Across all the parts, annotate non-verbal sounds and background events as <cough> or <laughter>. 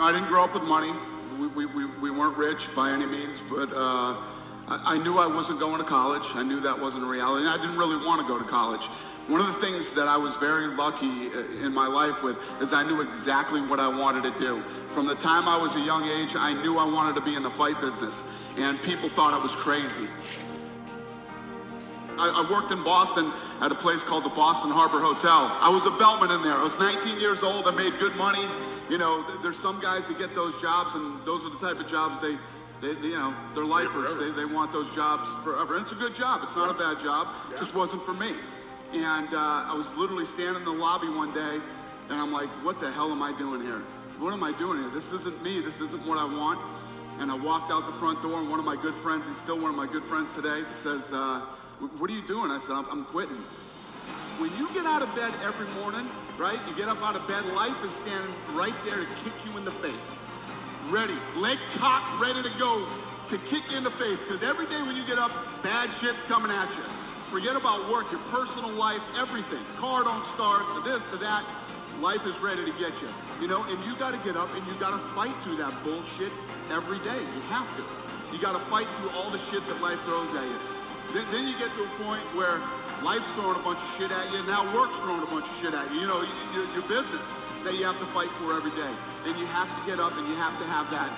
I didn't grow up with money. We, we, we, we weren't rich by any means, but uh, I, I knew I wasn't going to college. I knew that wasn't a reality. I didn't really want to go to college. One of the things that I was very lucky uh, in my life with is I knew exactly what I wanted to do. From the time I was a young age, I knew I wanted to be in the fight business, and people thought I was crazy. I, worked in Boston at a place called the Boston Harbor Hotel. I was a bellman in there. I was 19 years old. I made good money you know, there's some guys that get those jobs, and those are the type of jobs they, they, you know, they're lifers. They, they want those jobs forever. And it's a good job. It's not a bad job. Yeah. Just wasn't for me. And uh, I was literally standing in the lobby one day, and I'm like, what the hell am I doing here? What am I doing here? This isn't me. This isn't what I want. And I walked out the front door, and one of my good friends, he's still one of my good friends today, says, uh, what are you doing? I said, I'm, I'm quitting. When you get out of bed every morning right? You get up out of bed, life is standing right there to kick you in the face. Ready, leg cocked, ready to go to kick you in the face. Because every day when you get up, bad shit's coming at you. Forget about work, your personal life, everything. Car don't start, this, the that. Life is ready to get you. You know, and you got to get up and you got to fight through that bullshit every day. You have to. You got to fight through all the shit that life throws at you. Then, then you get to a point where Life's throwing a bunch of shit at you. And now work's throwing a bunch of shit at you. You know, your, your business that you have to fight for every day. And you have to get up and you have to have that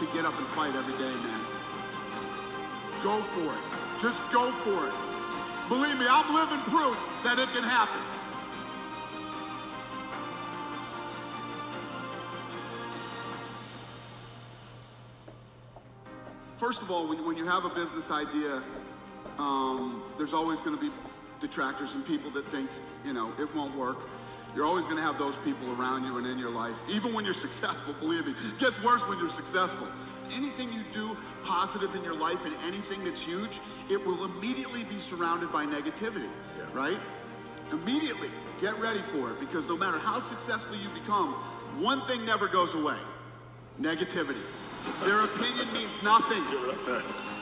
to get up and fight every day, man. Go for it. Just go for it. Believe me, I'm living proof that it can happen. First of all, when, when you have a business idea, um, there's always going to be detractors and people that think, you know, it won't work. You're always going to have those people around you and in your life, even when you're <laughs> successful, believe me. It gets worse when you're successful. Anything you do positive in your life and anything that's huge, it will immediately be surrounded by negativity, yeah. right? Immediately, get ready for it because no matter how successful you become, one thing never goes away negativity. Their opinion means nothing.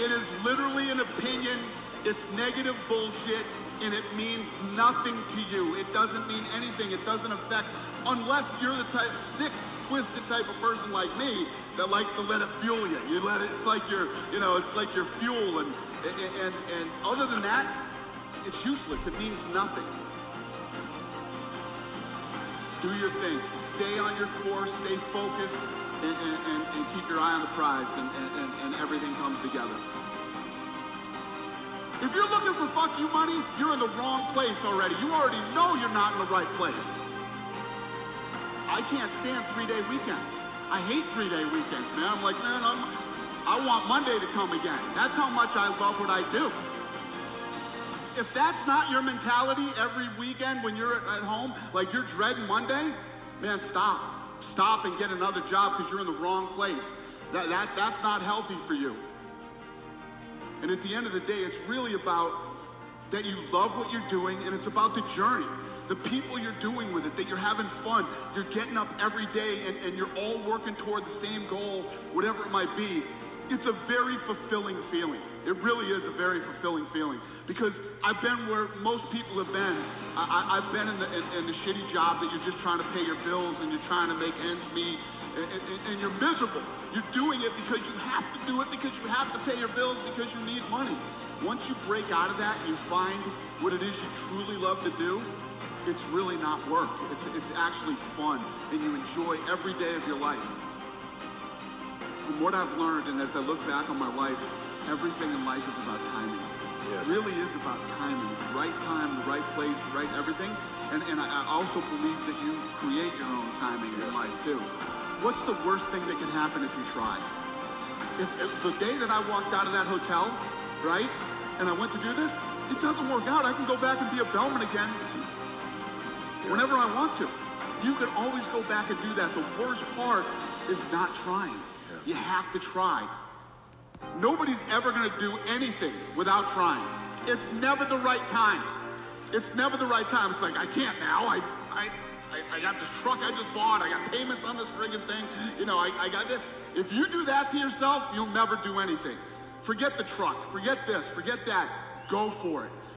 It is literally an opinion. It's negative bullshit and it means nothing to you. It doesn't mean anything. It doesn't affect, unless you're the type, sick, twisted type of person like me that likes to let it fuel you. You let it, it's like your, you know, it's like your fuel. And, and, and other than that, it's useless. It means nothing. Do your thing. Stay on your course. Stay focused and, and, and, keep your eye on the prize and, and, and everything comes together. If you're looking for fuck you money, you're in the wrong place already. You already know you're not in the right place. I can't stand three-day weekends. I hate three-day weekends, man. I'm like, man, I'm, I want Monday to come again. That's how much I love what I do. If that's not your mentality every weekend when you're at home, like you're dreading Monday, man, stop stop and get another job because you're in the wrong place. That, that, that's not healthy for you. And at the end of the day, it's really about that you love what you're doing and it's about the journey. The people you're doing with it, that you're having fun, you're getting up every day and, and you're all working toward the same goal, whatever it might be. It's a very fulfilling feeling. It really is a very fulfilling feeling because I've been where most people have been. I, have been in the, in, in, the shitty job that you're just trying to pay your bills and you're trying to make ends meet and, and, and you're miserable. You're doing it because you have to do it because you have to pay your bills because you need money. Once you break out of that and you find what it is you truly love to do, it's really not work. It's, it's actually fun and you enjoy every day of your life. From what I've learned and as I look back on my life, everything in life is about timing. Yes. It really is about timing. The right time, the right place, the right everything. And, and I also believe that you create your own timing yes. in life too. What's the worst thing that can happen if you try? If, if the day that I walked out of that hotel, right, and I went to do this, it doesn't work out. I can go back and be a bellman again whenever I want to. You can always go back and do that. The worst part is not trying. You have to try. Nobody's ever going to do anything without trying. It's never the right time. It's never the right time. It's like, I can't now. I, I, I, got this truck I just bought. I got payments on this friggin' thing. You know, I, I got this. If you do that to yourself, you'll never do anything. Forget the truck. Forget this. Forget that. Go for it.